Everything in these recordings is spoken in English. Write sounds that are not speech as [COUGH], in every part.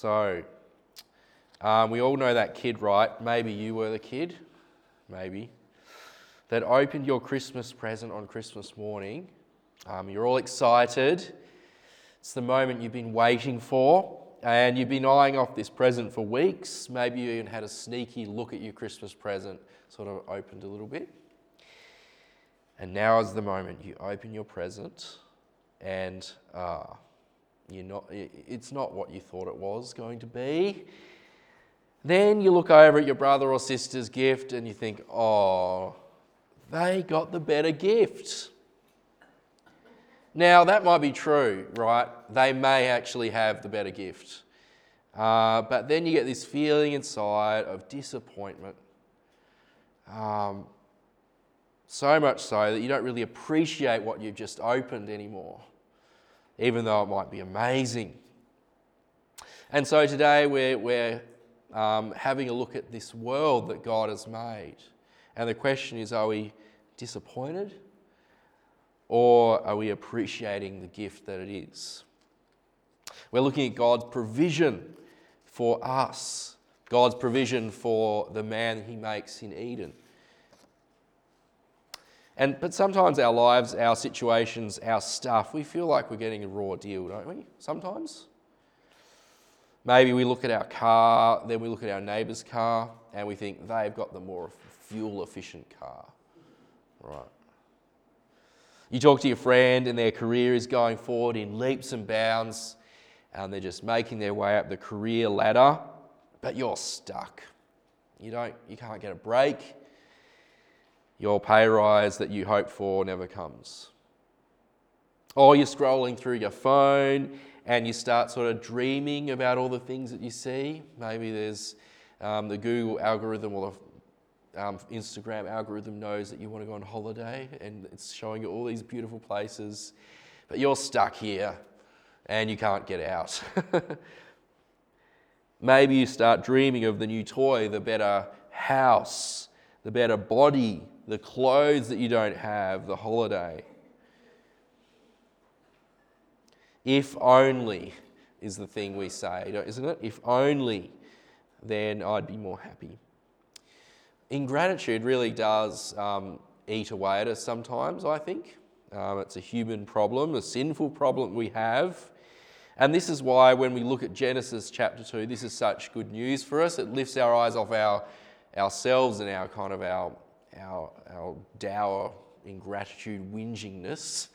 So, um, we all know that kid, right? Maybe you were the kid, maybe, that opened your Christmas present on Christmas morning. Um, you're all excited. It's the moment you've been waiting for, and you've been eyeing off this present for weeks. Maybe you even had a sneaky look at your Christmas present, sort of opened a little bit. And now is the moment you open your present, and uh, you're not, it's not what you thought it was going to be. Then you look over at your brother or sister's gift and you think, oh, they got the better gift. Now, that might be true, right? They may actually have the better gift. Uh, but then you get this feeling inside of disappointment. Um, so much so that you don't really appreciate what you've just opened anymore even though it might be amazing. And so today we're, we're um, having a look at this world that God has made. And the question is are we disappointed or are we appreciating the gift that it is? We're looking at God's provision for us, God's provision for the man he makes in Eden. And, but sometimes our lives, our situations, our stuff, we feel like we're getting a raw deal, don't we? Sometimes. Maybe we look at our car, then we look at our neighbour's car, and we think they've got the more fuel efficient car. Right. You talk to your friend, and their career is going forward in leaps and bounds, and they're just making their way up the career ladder, but you're stuck. You, don't, you can't get a break your pay rise that you hope for never comes. Or you're scrolling through your phone and you start sort of dreaming about all the things that you see. Maybe there's um, the Google algorithm or the um, Instagram algorithm knows that you want to go on holiday and it's showing you all these beautiful places, but you're stuck here and you can't get out. [LAUGHS] Maybe you start dreaming of the new toy, the better house, the better body, the clothes that you don't have, the holiday. If only is the thing we say, isn't it? If only, then I'd be more happy. Ingratitude really does um, eat away at us sometimes, I think. Um, it's a human problem, a sinful problem we have. And this is why, when we look at Genesis chapter 2, this is such good news for us. It lifts our eyes off our, ourselves and our kind of our our, our dour ingratitude, whingingness,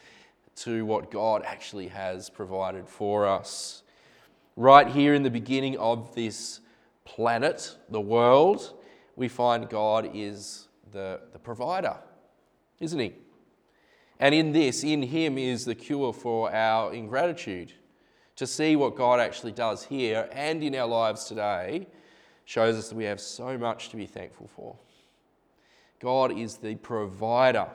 to what God actually has provided for us. Right here in the beginning of this planet, the world, we find God is the, the provider, isn't He? And in this, in Him, is the cure for our ingratitude. To see what God actually does here and in our lives today shows us that we have so much to be thankful for. God is the provider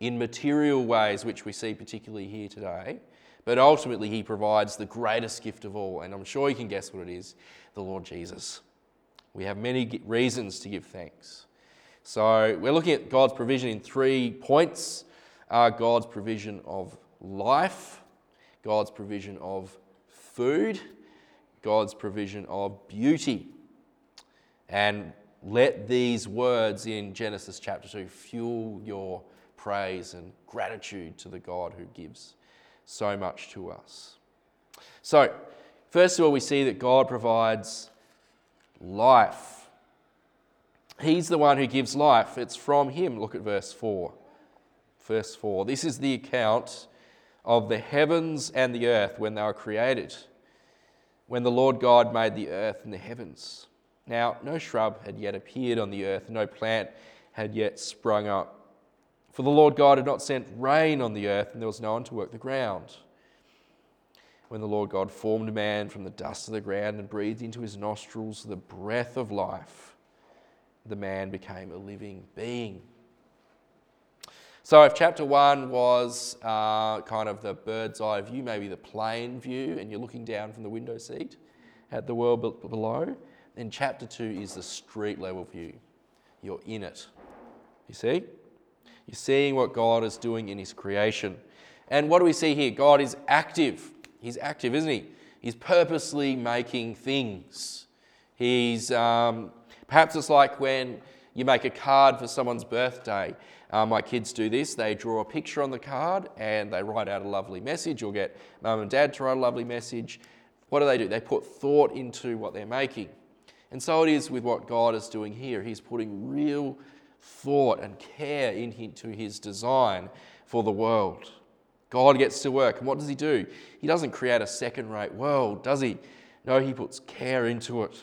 in material ways, which we see particularly here today. But ultimately, He provides the greatest gift of all, and I'm sure you can guess what it is the Lord Jesus. We have many reasons to give thanks. So, we're looking at God's provision in three points uh, God's provision of life, God's provision of food, God's provision of beauty. And let these words in Genesis chapter 2 fuel your praise and gratitude to the God who gives so much to us. So, first of all, we see that God provides life. He's the one who gives life. It's from Him. Look at verse 4. Verse 4. This is the account of the heavens and the earth when they were created, when the Lord God made the earth and the heavens. Now, no shrub had yet appeared on the earth, no plant had yet sprung up. For the Lord God had not sent rain on the earth, and there was no one to work the ground. When the Lord God formed man from the dust of the ground and breathed into his nostrils the breath of life, the man became a living being. So, if chapter one was uh, kind of the bird's eye view, maybe the plane view, and you're looking down from the window seat at the world below, then chapter 2 is the street level view. You're in it. You see? You're seeing what God is doing in His creation. And what do we see here? God is active. He's active, isn't He? He's purposely making things. He's um, perhaps it's like when you make a card for someone's birthday. Uh, my kids do this. They draw a picture on the card and they write out a lovely message or get mum and dad to write a lovely message. What do they do? They put thought into what they're making. And so it is with what God is doing here. He's putting real thought and care into his design for the world. God gets to work. And what does he do? He doesn't create a second rate world, does he? No, he puts care into it.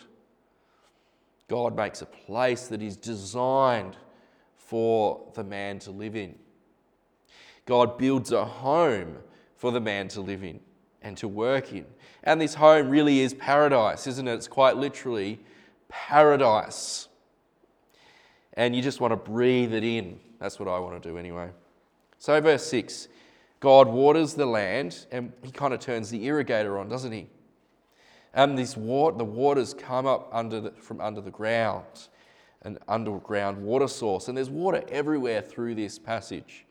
God makes a place that is designed for the man to live in. God builds a home for the man to live in and to work in. And this home really is paradise, isn't it? It's quite literally paradise. And you just want to breathe it in. That's what I want to do anyway. So, verse 6 God waters the land and he kind of turns the irrigator on, doesn't he? And this water, the waters come up under the, from under the ground, an underground water source. And there's water everywhere through this passage.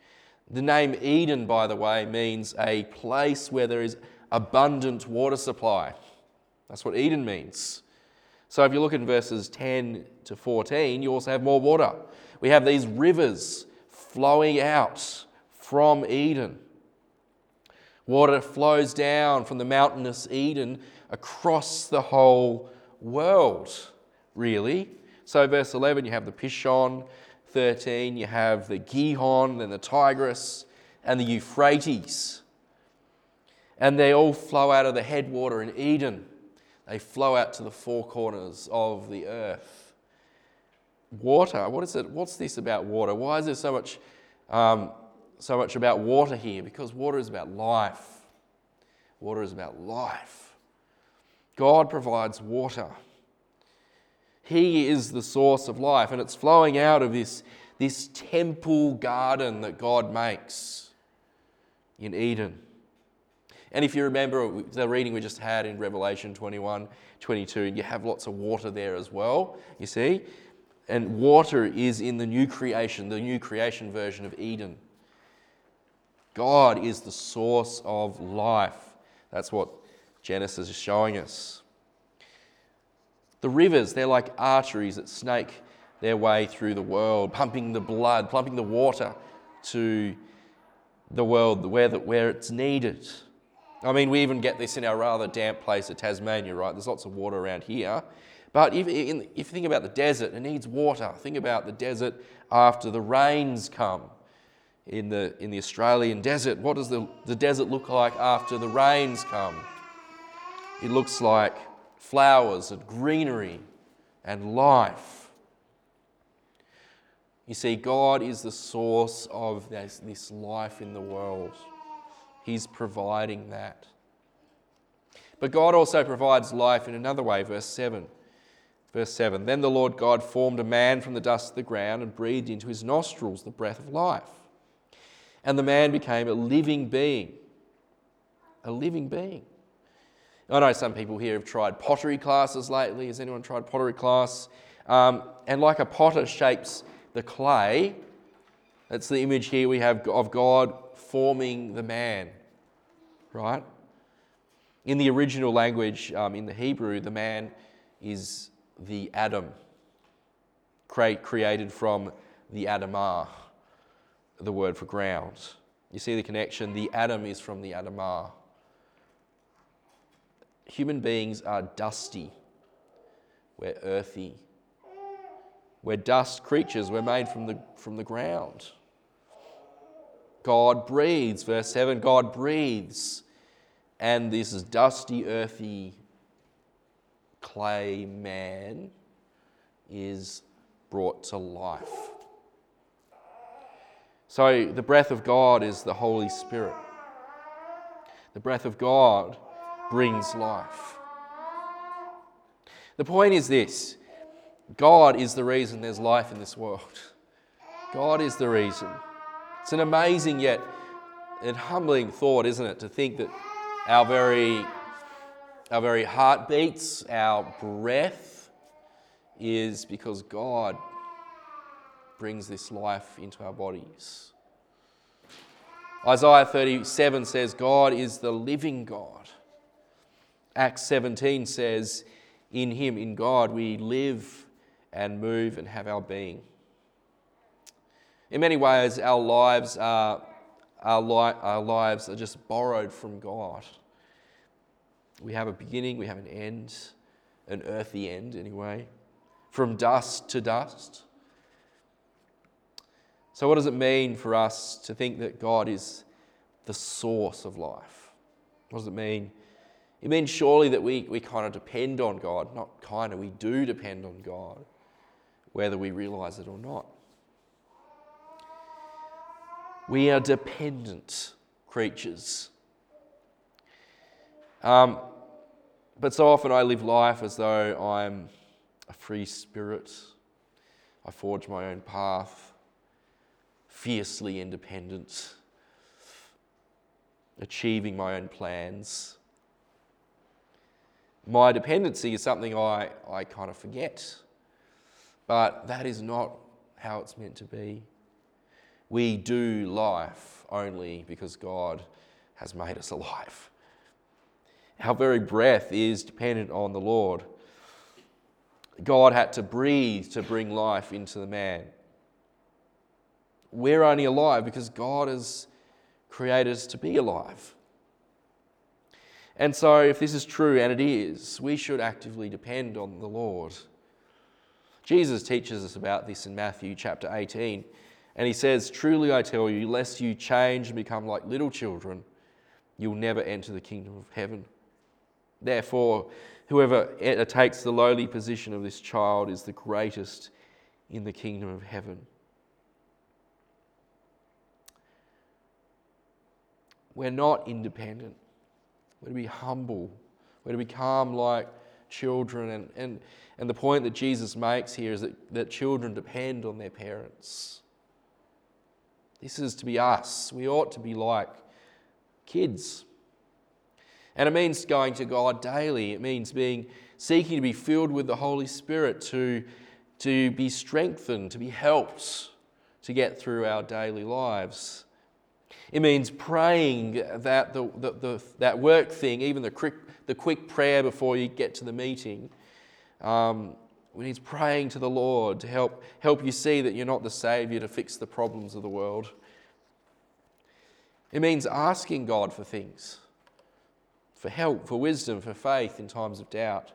The name Eden, by the way, means a place where there is abundant water supply. That's what Eden means. So if you look in verses 10 to 14, you also have more water. We have these rivers flowing out from Eden. Water flows down from the mountainous Eden across the whole world, really. So, verse 11, you have the Pishon, 13, you have the Gihon, then the Tigris, and the Euphrates. And they all flow out of the headwater in Eden. They flow out to the four corners of the earth. Water, what is it? What's this about water? Why is there so much, um, so much about water here? Because water is about life. Water is about life. God provides water. He is the source of life, and it's flowing out of this, this temple garden that God makes in Eden. And if you remember the reading we just had in Revelation 21 22, you have lots of water there as well, you see. And water is in the new creation, the new creation version of Eden. God is the source of life. That's what Genesis is showing us. The rivers, they're like arteries that snake their way through the world, pumping the blood, pumping the water to the world where, the, where it's needed. I mean, we even get this in our rather damp place of Tasmania, right? There's lots of water around here. But if, in, if you think about the desert, it needs water. Think about the desert after the rains come. In the, in the Australian desert, what does the, the desert look like after the rains come? It looks like flowers and greenery and life. You see, God is the source of this, this life in the world. He's providing that. But God also provides life in another way, verse 7. Verse 7 Then the Lord God formed a man from the dust of the ground and breathed into his nostrils the breath of life. And the man became a living being. A living being. I know some people here have tried pottery classes lately. Has anyone tried pottery class? Um, and like a potter shapes the clay, that's the image here we have of God forming the man, right? In the original language, um, in the Hebrew, the man is the Adam, created from the Adamah, the word for ground. You see the connection? The Adam is from the Adamah. Human beings are dusty, we're earthy. We're dust creatures, we're made from the, from the ground. God breathes, verse 7 God breathes, and this dusty, earthy clay man is brought to life. So, the breath of God is the Holy Spirit. The breath of God brings life. The point is this God is the reason there's life in this world. God is the reason. It's an amazing yet an humbling thought, isn't it, to think that our very, our very heartbeats, our breath is because God brings this life into our bodies. Isaiah 37 says, God is the living God. Acts 17 says, In Him, in God, we live and move and have our being. In many ways, our lives are, our, li- our lives are just borrowed from God. We have a beginning, we have an end, an earthy end anyway, from dust to dust. So, what does it mean for us to think that God is the source of life? What does it mean? It means surely that we, we kind of depend on God. Not kind of, we do depend on God, whether we realize it or not. We are dependent creatures. Um, but so often I live life as though I'm a free spirit. I forge my own path, fiercely independent, achieving my own plans. My dependency is something I, I kind of forget, but that is not how it's meant to be. We do life only because God has made us alive. Our very breath is dependent on the Lord. God had to breathe to bring life into the man. We're only alive because God has created us to be alive. And so, if this is true, and it is, we should actively depend on the Lord. Jesus teaches us about this in Matthew chapter 18. And he says, Truly I tell you, lest you change and become like little children, you'll never enter the kingdom of heaven. Therefore, whoever takes the lowly position of this child is the greatest in the kingdom of heaven. We're not independent. We're to be humble. We're to become like children. And, and, and the point that Jesus makes here is that, that children depend on their parents. This is to be us. We ought to be like kids. And it means going to God daily. It means being seeking to be filled with the Holy Spirit, to, to be strengthened, to be helped to get through our daily lives. It means praying that, the, the, the that work thing, even the quick, the quick prayer before you get to the meeting. Um, it means praying to the Lord to help, help you see that you're not the Savior to fix the problems of the world. It means asking God for things for help, for wisdom, for faith in times of doubt.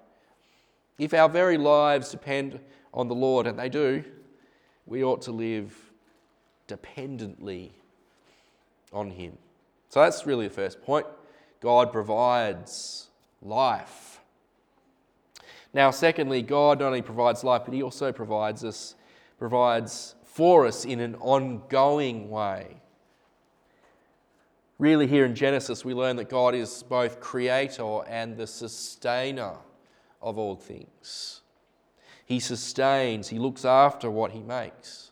If our very lives depend on the Lord, and they do, we ought to live dependently on Him. So that's really the first point. God provides life. Now, secondly, God not only provides life, but He also provides us, provides for us in an ongoing way. Really, here in Genesis, we learn that God is both creator and the sustainer of all things. He sustains, He looks after what He makes.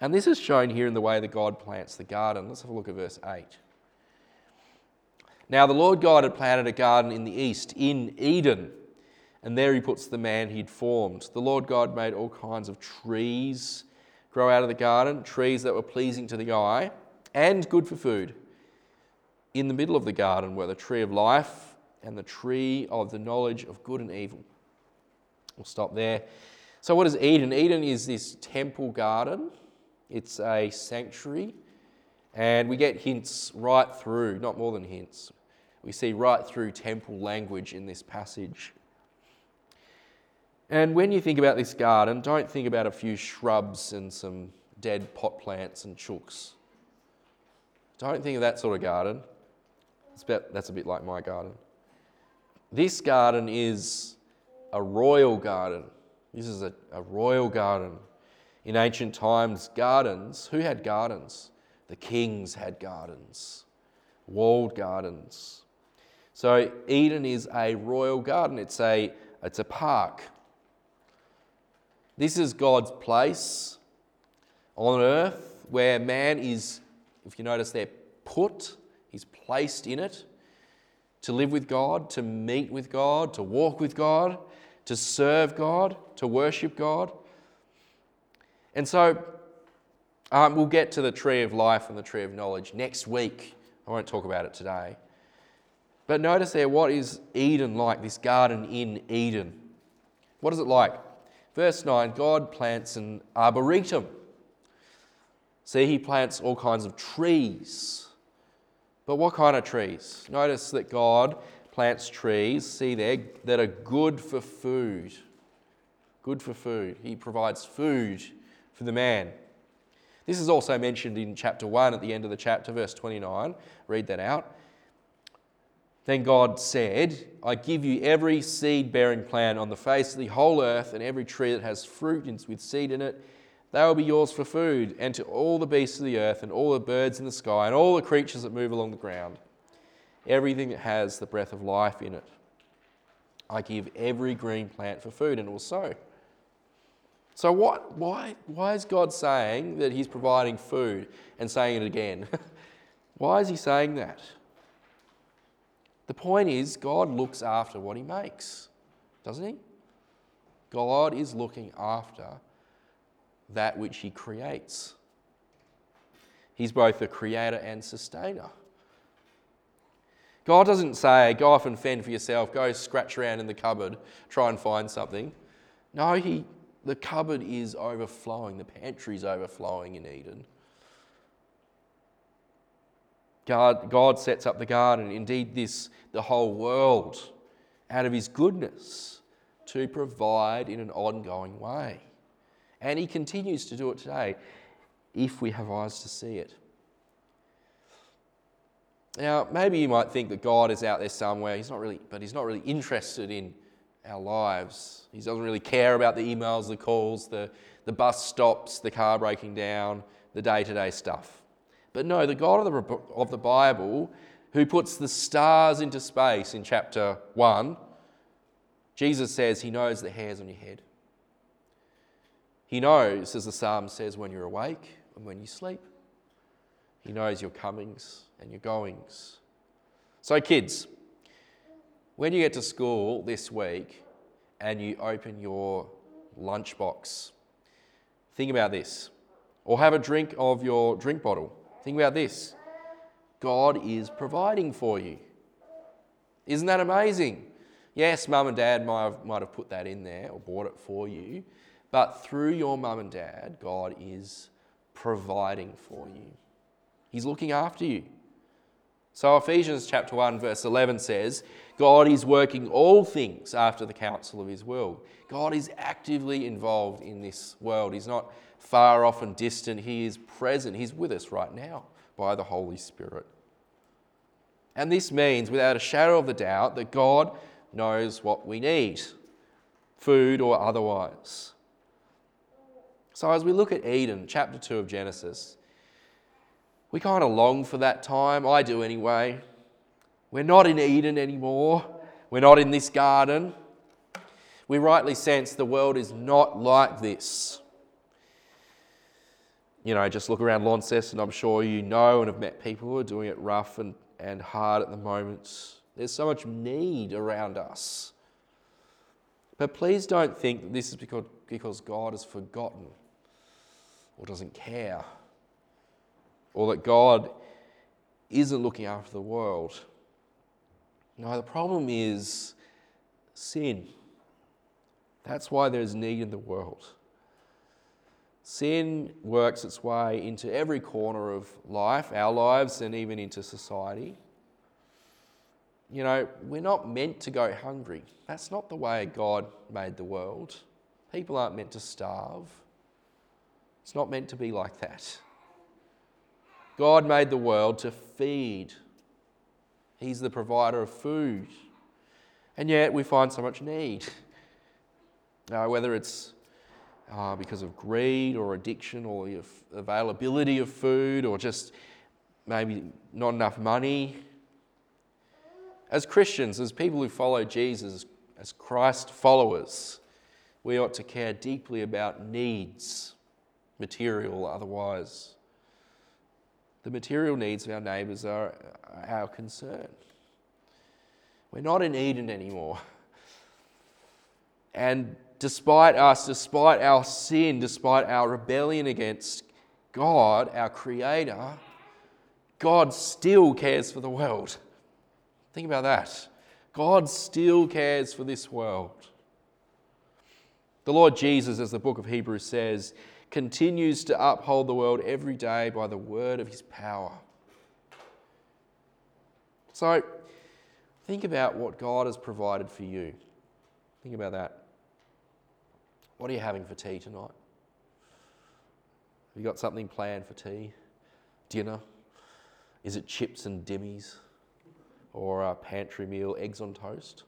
And this is shown here in the way that God plants the garden. Let's have a look at verse 8. Now, the Lord God had planted a garden in the east, in Eden, and there He puts the man He'd formed. The Lord God made all kinds of trees grow out of the garden, trees that were pleasing to the eye and good for food. In the middle of the garden were the tree of life and the tree of the knowledge of good and evil. We'll stop there. So, what is Eden? Eden is this temple garden, it's a sanctuary, and we get hints right through, not more than hints. We see right through temple language in this passage. And when you think about this garden, don't think about a few shrubs and some dead pot plants and chooks. Don't think of that sort of garden. About, that's a bit like my garden. This garden is a royal garden. This is a, a royal garden. In ancient times, gardens, who had gardens? The kings had gardens, walled gardens. So Eden is a royal garden. It's a, it's a park. This is God's place on earth where man is if you notice there, put, he's placed in it to live with God, to meet with God, to walk with God, to serve God, to worship God. And so um, we'll get to the tree of life and the tree of knowledge next week. I won't talk about it today. But notice there, what is Eden like, this garden in Eden? What is it like? Verse 9 God plants an arboretum. See, he plants all kinds of trees. But what kind of trees? Notice that God plants trees, see there, that are good for food. Good for food. He provides food for the man. This is also mentioned in chapter 1 at the end of the chapter, verse 29. Read that out. Then God said, I give you every seed bearing plant on the face of the whole earth, and every tree that has fruit with seed in it. They will be yours for food, and to all the beasts of the earth, and all the birds in the sky, and all the creatures that move along the ground, everything that has the breath of life in it. I give every green plant for food, and it was so. So, what, why, why is God saying that He's providing food and saying it again? [LAUGHS] why is He saying that? The point is, God looks after what He makes, doesn't He? God is looking after that which He creates. He's both the creator and sustainer. God doesn't say, go off and fend for yourself, go scratch around in the cupboard, try and find something. No, he, the cupboard is overflowing, the pantry is overflowing in Eden. God, God sets up the garden, indeed, this, the whole world, out of His goodness to provide in an ongoing way. And He continues to do it today if we have eyes to see it. Now, maybe you might think that God is out there somewhere, he's not really, but He's not really interested in our lives. He doesn't really care about the emails, the calls, the, the bus stops, the car breaking down, the day to day stuff. But no, the God of the, of the Bible, who puts the stars into space in chapter 1, Jesus says he knows the hairs on your head. He knows, as the psalm says, when you're awake and when you sleep. He knows your comings and your goings. So, kids, when you get to school this week and you open your lunchbox, think about this. Or have a drink of your drink bottle. Think about this God is providing for you. Isn't that amazing? Yes, mum and dad might have, might have put that in there or bought it for you, but through your mum and dad, God is providing for you. He's looking after you. So, Ephesians chapter 1, verse 11 says, God is working all things after the counsel of his will. God is actively involved in this world. He's not far off and distant. He is present. He's with us right now by the Holy Spirit. And this means, without a shadow of a doubt, that God knows what we need, food or otherwise. So, as we look at Eden, chapter 2 of Genesis, we kind of long for that time. I do anyway. We're not in Eden anymore. We're not in this garden. We rightly sense the world is not like this you know, just look around Launceston, I'm sure you know and have met people who are doing it rough and, and hard at the moment. There's so much need around us. But please don't think that this is because, because God has forgotten or doesn't care or that God isn't looking after the world. No, the problem is sin. That's why there's need in the world. Sin works its way into every corner of life, our lives, and even into society. You know, we're not meant to go hungry. That's not the way God made the world. People aren't meant to starve. It's not meant to be like that. God made the world to feed, He's the provider of food. And yet we find so much need. Uh, whether it's uh, because of greed or addiction or the availability of food or just maybe not enough money. As Christians, as people who follow Jesus, as Christ followers, we ought to care deeply about needs, material otherwise. The material needs of our neighbours are our concern. We're not in Eden anymore. And despite us, despite our sin, despite our rebellion against God, our Creator, God still cares for the world. Think about that. God still cares for this world. The Lord Jesus, as the book of Hebrews says, continues to uphold the world every day by the word of his power. So, think about what God has provided for you. Think about that. What are you having for tea tonight? Have you got something planned for tea? Dinner? Is it chips and dimmies? Or a pantry meal, eggs on toast?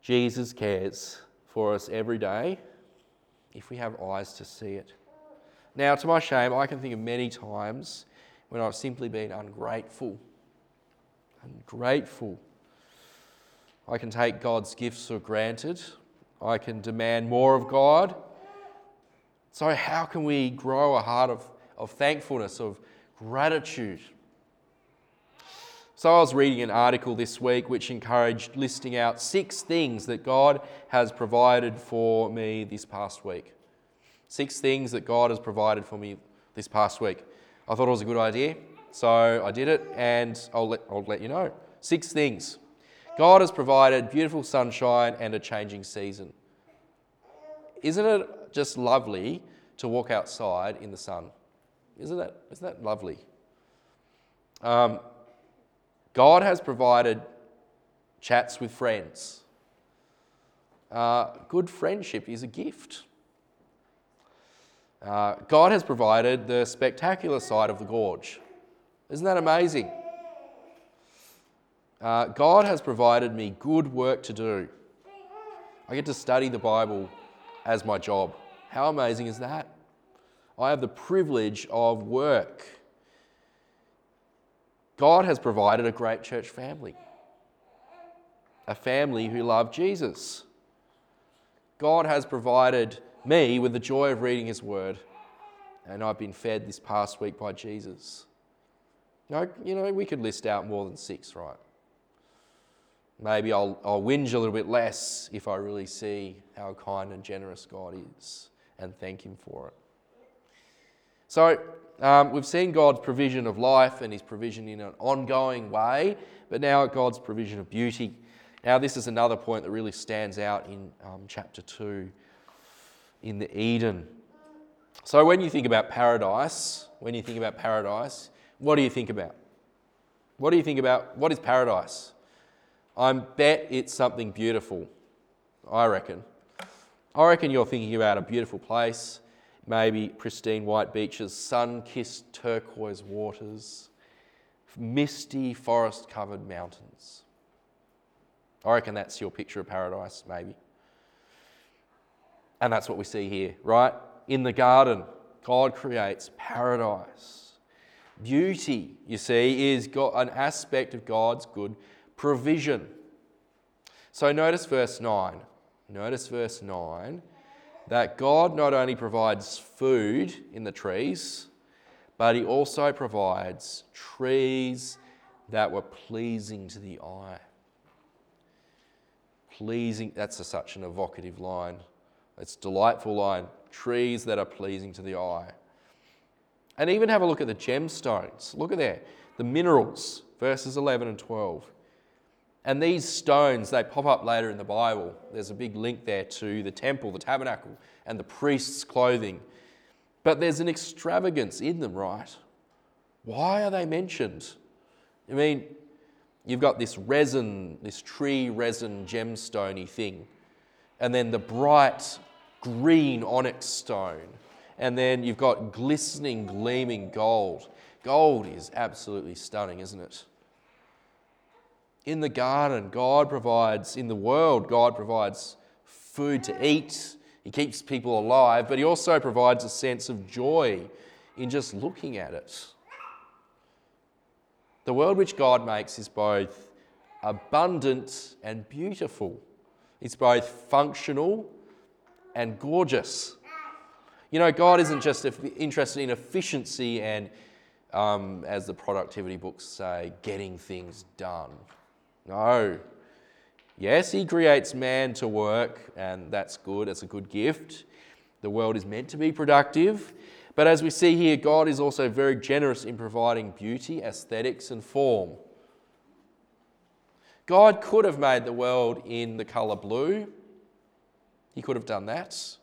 Jesus cares for us every day if we have eyes to see it. Now, to my shame, I can think of many times when I've simply been ungrateful. Ungrateful. I can take God's gifts for granted. I can demand more of God. So, how can we grow a heart of, of thankfulness, of gratitude? So, I was reading an article this week which encouraged listing out six things that God has provided for me this past week. Six things that God has provided for me this past week. I thought it was a good idea, so I did it, and I'll let, I'll let you know. Six things. God has provided beautiful sunshine and a changing season. Isn't it just lovely to walk outside in the sun? Isn't that, isn't that lovely? Um, God has provided chats with friends. Uh, good friendship is a gift. Uh, God has provided the spectacular side of the gorge. Isn't that amazing? Uh, God has provided me good work to do. I get to study the Bible as my job. How amazing is that? I have the privilege of work. God has provided a great church family, a family who love Jesus. God has provided me with the joy of reading His Word, and I've been fed this past week by Jesus. You know, you know we could list out more than six, right? Maybe I'll, I'll whinge a little bit less if I really see how kind and generous God is and thank Him for it. So, um, we've seen God's provision of life and His provision in an ongoing way, but now God's provision of beauty. Now, this is another point that really stands out in um, chapter 2 in the Eden. So, when you think about paradise, when you think about paradise, what do you think about? What do you think about? What is paradise? I bet it's something beautiful, I reckon. I reckon you're thinking about a beautiful place, maybe pristine white beaches, sun kissed turquoise waters, misty forest covered mountains. I reckon that's your picture of paradise, maybe. And that's what we see here, right? In the garden, God creates paradise. Beauty, you see, is an aspect of God's good provision. So notice verse 9. Notice verse 9 that God not only provides food in the trees, but He also provides trees that were pleasing to the eye. Pleasing, that's a, such an evocative line. It's a delightful line. Trees that are pleasing to the eye. And even have a look at the gemstones. Look at there. The minerals, verses 11 and 12. And these stones, they pop up later in the Bible. There's a big link there to the temple, the tabernacle, and the priest's clothing. But there's an extravagance in them, right? Why are they mentioned? I mean, you've got this resin, this tree resin gemstony thing, and then the bright green onyx stone, and then you've got glistening, gleaming gold. Gold is absolutely stunning, isn't it? In the garden, God provides, in the world, God provides food to eat. He keeps people alive, but He also provides a sense of joy in just looking at it. The world which God makes is both abundant and beautiful, it's both functional and gorgeous. You know, God isn't just interested in efficiency and, um, as the productivity books say, getting things done. No. Yes, He creates man to work, and that's good, it's a good gift. The world is meant to be productive. But as we see here, God is also very generous in providing beauty, aesthetics, and form. God could have made the world in the colour blue. He could have done that.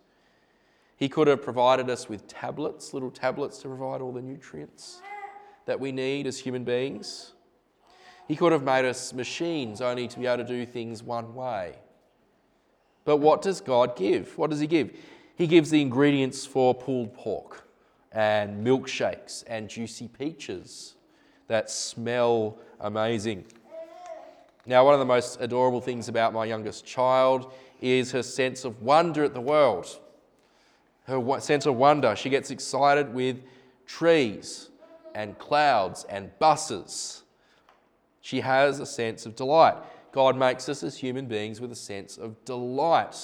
He could have provided us with tablets, little tablets to provide all the nutrients that we need as human beings. He could have made us machines only to be able to do things one way. But what does God give? What does He give? He gives the ingredients for pulled pork and milkshakes and juicy peaches that smell amazing. Now, one of the most adorable things about my youngest child is her sense of wonder at the world. Her sense of wonder. She gets excited with trees and clouds and buses. She has a sense of delight. God makes us as human beings with a sense of delight.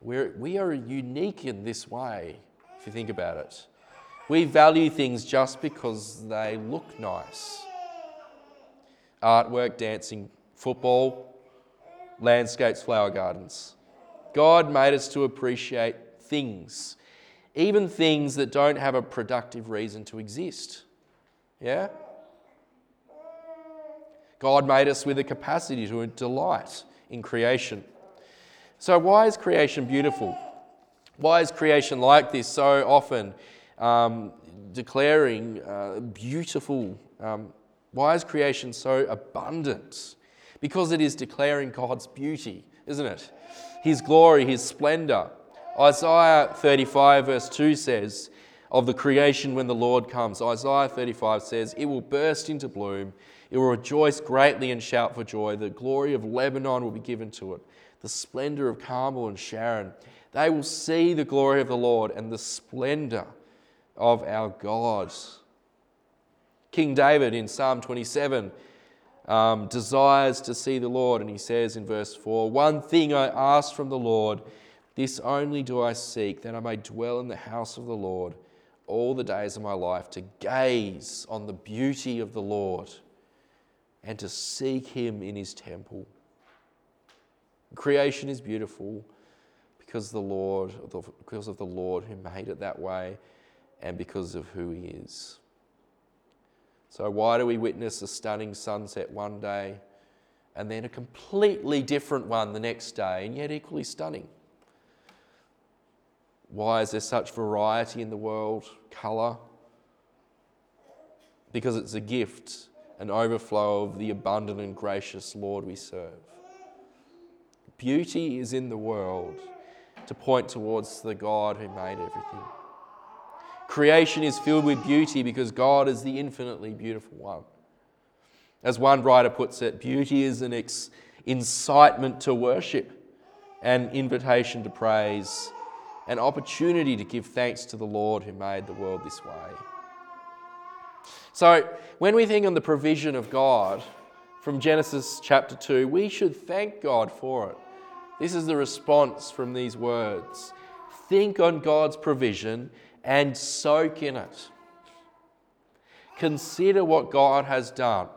We're, we are unique in this way, if you think about it. We value things just because they look nice artwork, dancing, football, landscapes, flower gardens. God made us to appreciate things, even things that don't have a productive reason to exist. Yeah? God made us with a capacity to delight in creation. So, why is creation beautiful? Why is creation like this so often um, declaring uh, beautiful um, why is creation so abundant? Because it is declaring God's beauty, isn't it? His glory, His splendor. Isaiah 35, verse 2 says, of the creation when the Lord comes. Isaiah 35 says, It will burst into bloom, it will rejoice greatly and shout for joy. The glory of Lebanon will be given to it, the splendor of Carmel and Sharon. They will see the glory of the Lord and the splendor of our God. King David in Psalm 27 um, desires to see the Lord, and he says in verse 4 One thing I ask from the Lord, this only do I seek, that I may dwell in the house of the Lord all the days of my life, to gaze on the beauty of the Lord and to seek him in his temple. Creation is beautiful because the Lord, because of the Lord who made it that way and because of who he is. So, why do we witness a stunning sunset one day and then a completely different one the next day and yet equally stunning? Why is there such variety in the world, colour? Because it's a gift, an overflow of the abundant and gracious Lord we serve. Beauty is in the world to point towards the God who made everything. Creation is filled with beauty because God is the infinitely beautiful one. As one writer puts it, beauty is an ex- incitement to worship, an invitation to praise, an opportunity to give thanks to the Lord who made the world this way. So, when we think on the provision of God from Genesis chapter 2, we should thank God for it. This is the response from these words. Think on God's provision and soak in it. Consider what God has done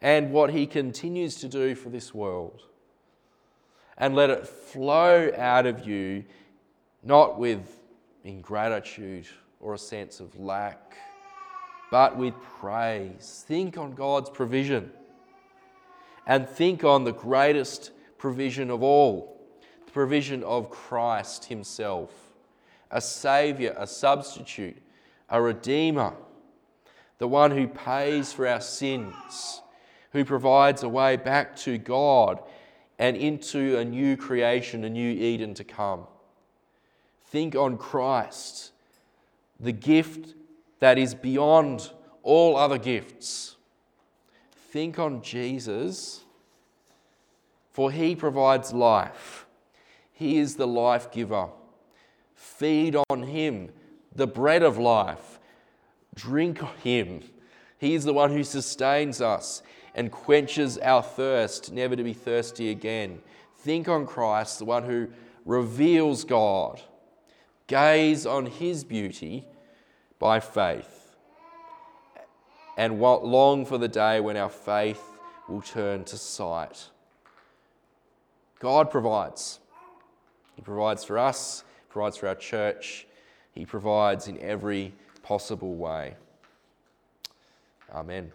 and what He continues to do for this world. And let it flow out of you, not with ingratitude or a sense of lack, but with praise. Think on God's provision and think on the greatest provision of all the provision of Christ Himself a Saviour, a substitute, a Redeemer, the one who pays for our sins, who provides a way back to God and into a new creation, a new Eden to come. Think on Christ, the gift that is beyond all other gifts. Think on Jesus, for he provides life. He is the life giver. Feed on Him, the bread of life. Drink Him. He is the one who sustains us and quenches our thirst, never to be thirsty again. Think on Christ, the one who reveals God. Gaze on His beauty by faith. And long for the day when our faith will turn to sight. God provides. He provides for us provides for our church. He provides in every possible way. Amen.